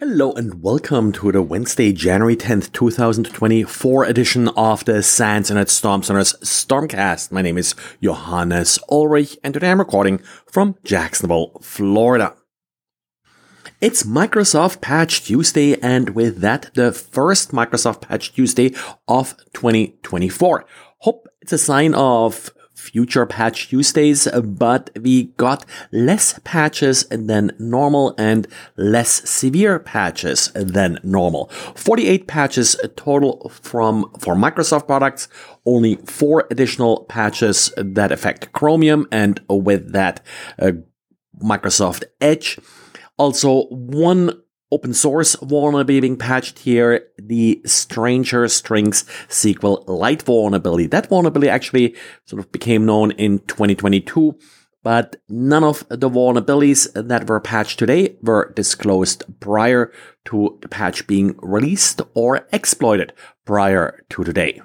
Hello and welcome to the Wednesday, January 10th, 2024 edition of the SANS Internet Storm Center's Stormcast. My name is Johannes Ulrich and today I'm recording from Jacksonville, Florida. It's Microsoft Patch Tuesday and with that, the first Microsoft Patch Tuesday of 2024. Hope it's a sign of future patch Tuesdays, but we got less patches than normal and less severe patches than normal. 48 patches total from, for Microsoft products, only four additional patches that affect Chromium and with that, uh, Microsoft Edge. Also, one open source vulnerability being patched here, the Stranger Strings SQLite vulnerability. That vulnerability actually sort of became known in 2022, but none of the vulnerabilities that were patched today were disclosed prior to the patch being released or exploited prior to today.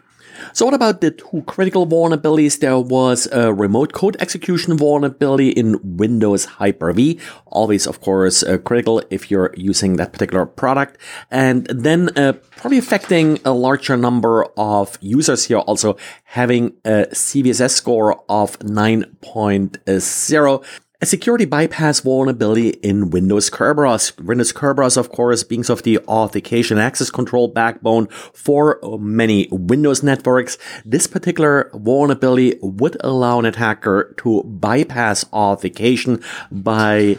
So what about the two critical vulnerabilities? There was a remote code execution vulnerability in Windows Hyper-V, always of course uh, critical if you're using that particular product. And then uh, probably affecting a larger number of users here also having a CVSS score of 9.0 a security bypass vulnerability in Windows Kerberos. Windows Kerberos, of course, being of the authentication access control backbone for uh, many Windows networks. This particular vulnerability would allow an attacker to bypass authentication by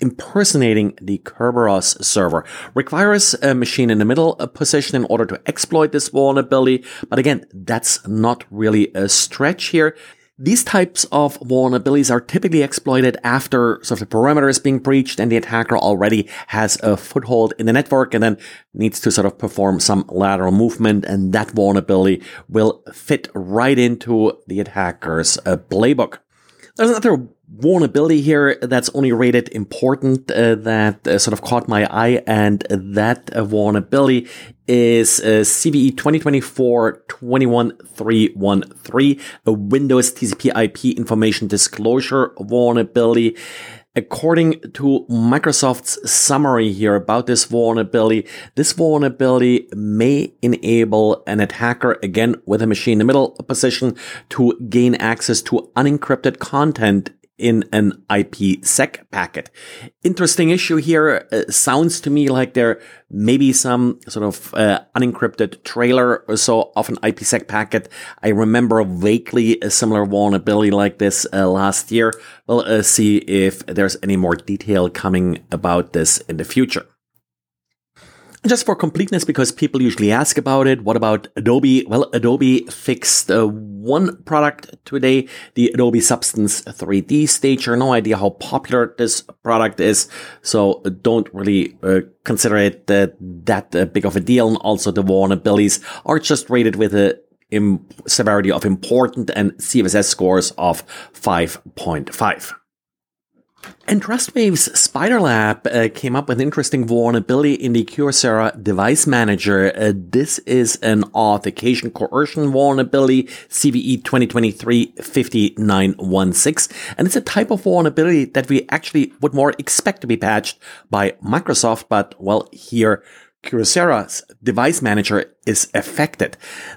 impersonating the Kerberos server. Requires a machine in the middle position in order to exploit this vulnerability. But again, that's not really a stretch here. These types of vulnerabilities are typically exploited after sort of the perimeter is being breached and the attacker already has a foothold in the network and then needs to sort of perform some lateral movement and that vulnerability will fit right into the attacker's uh, playbook. There's another vulnerability here that's only rated important uh, that uh, sort of caught my eye and that uh, vulnerability is CVE 2024-21313 a Windows TCP IP information disclosure vulnerability According to Microsoft's summary here about this vulnerability, this vulnerability may enable an attacker, again with a machine in the middle position, to gain access to unencrypted content in an IPsec packet. Interesting issue here. Uh, sounds to me like there may be some sort of uh, unencrypted trailer or so of an IPsec packet. I remember vaguely a similar vulnerability like this uh, last year. We'll uh, see if there's any more detail coming about this in the future. Just for completeness, because people usually ask about it, what about Adobe? Well, Adobe fixed uh, one product today, the Adobe Substance 3D Stager. No idea how popular this product is, so don't really uh, consider it uh, that uh, big of a deal. And also, the vulnerabilities are just rated with a severity of important and CVSS scores of 5.5. And Trustwave's SpiderLab uh, came up with interesting vulnerability in the Kyocera device manager. Uh, this is an authentication coercion vulnerability, CVE 2023-5916. And it's a type of vulnerability that we actually would more expect to be patched by Microsoft, but well, here Kyocera's device manager is affected.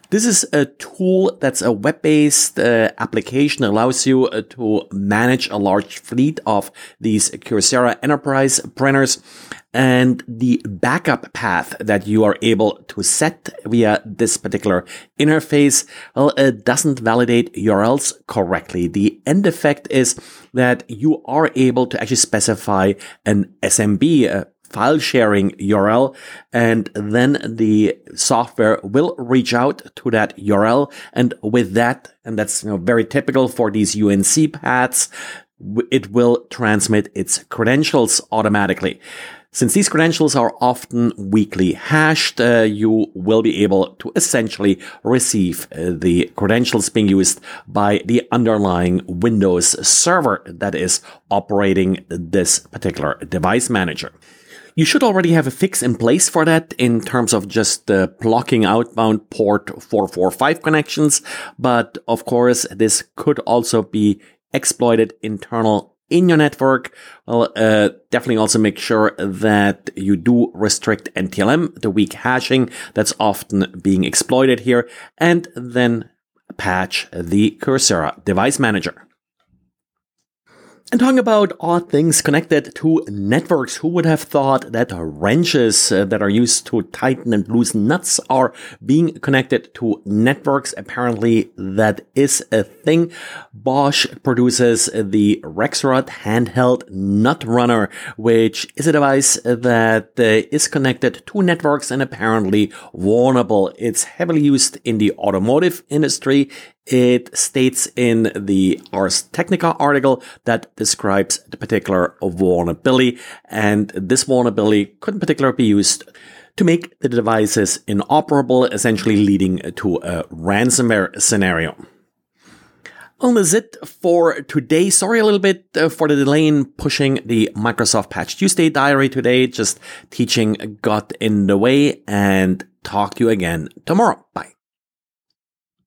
This is a tool that's a web-based uh, application that allows you uh, to manage a large fleet of these Kyocera enterprise printers and the backup path that you are able to set via this particular interface, well, it doesn't validate URLs correctly. The end effect is that you are able to actually specify an SMB, uh, file sharing URL. And then the software will reach out to that URL. And with that, and that's you know, very typical for these UNC paths, it will transmit its credentials automatically. Since these credentials are often weakly hashed, uh, you will be able to essentially receive uh, the credentials being used by the underlying Windows server that is operating this particular device manager. You should already have a fix in place for that in terms of just uh, blocking outbound port 445 connections. But of course, this could also be exploited internal in your network, well, uh, definitely also make sure that you do restrict NTLM, the weak hashing that's often being exploited here, and then patch the Kyocera device manager. And talking about odd things connected to networks, who would have thought that wrenches uh, that are used to tighten and loosen nuts are being connected to networks? Apparently, that is a thing. Bosch produces the Rexroth handheld nut runner, which is a device that uh, is connected to networks and apparently vulnerable. It's heavily used in the automotive industry. It states in the Ars Technica article that describes the particular vulnerability, and this vulnerability could in particular be used to make the devices inoperable, essentially leading to a ransomware scenario. Well, that's it for today. Sorry a little bit uh, for the delay in pushing the Microsoft Patch Tuesday diary today. Just teaching got in the way and talk to you again tomorrow. Bye.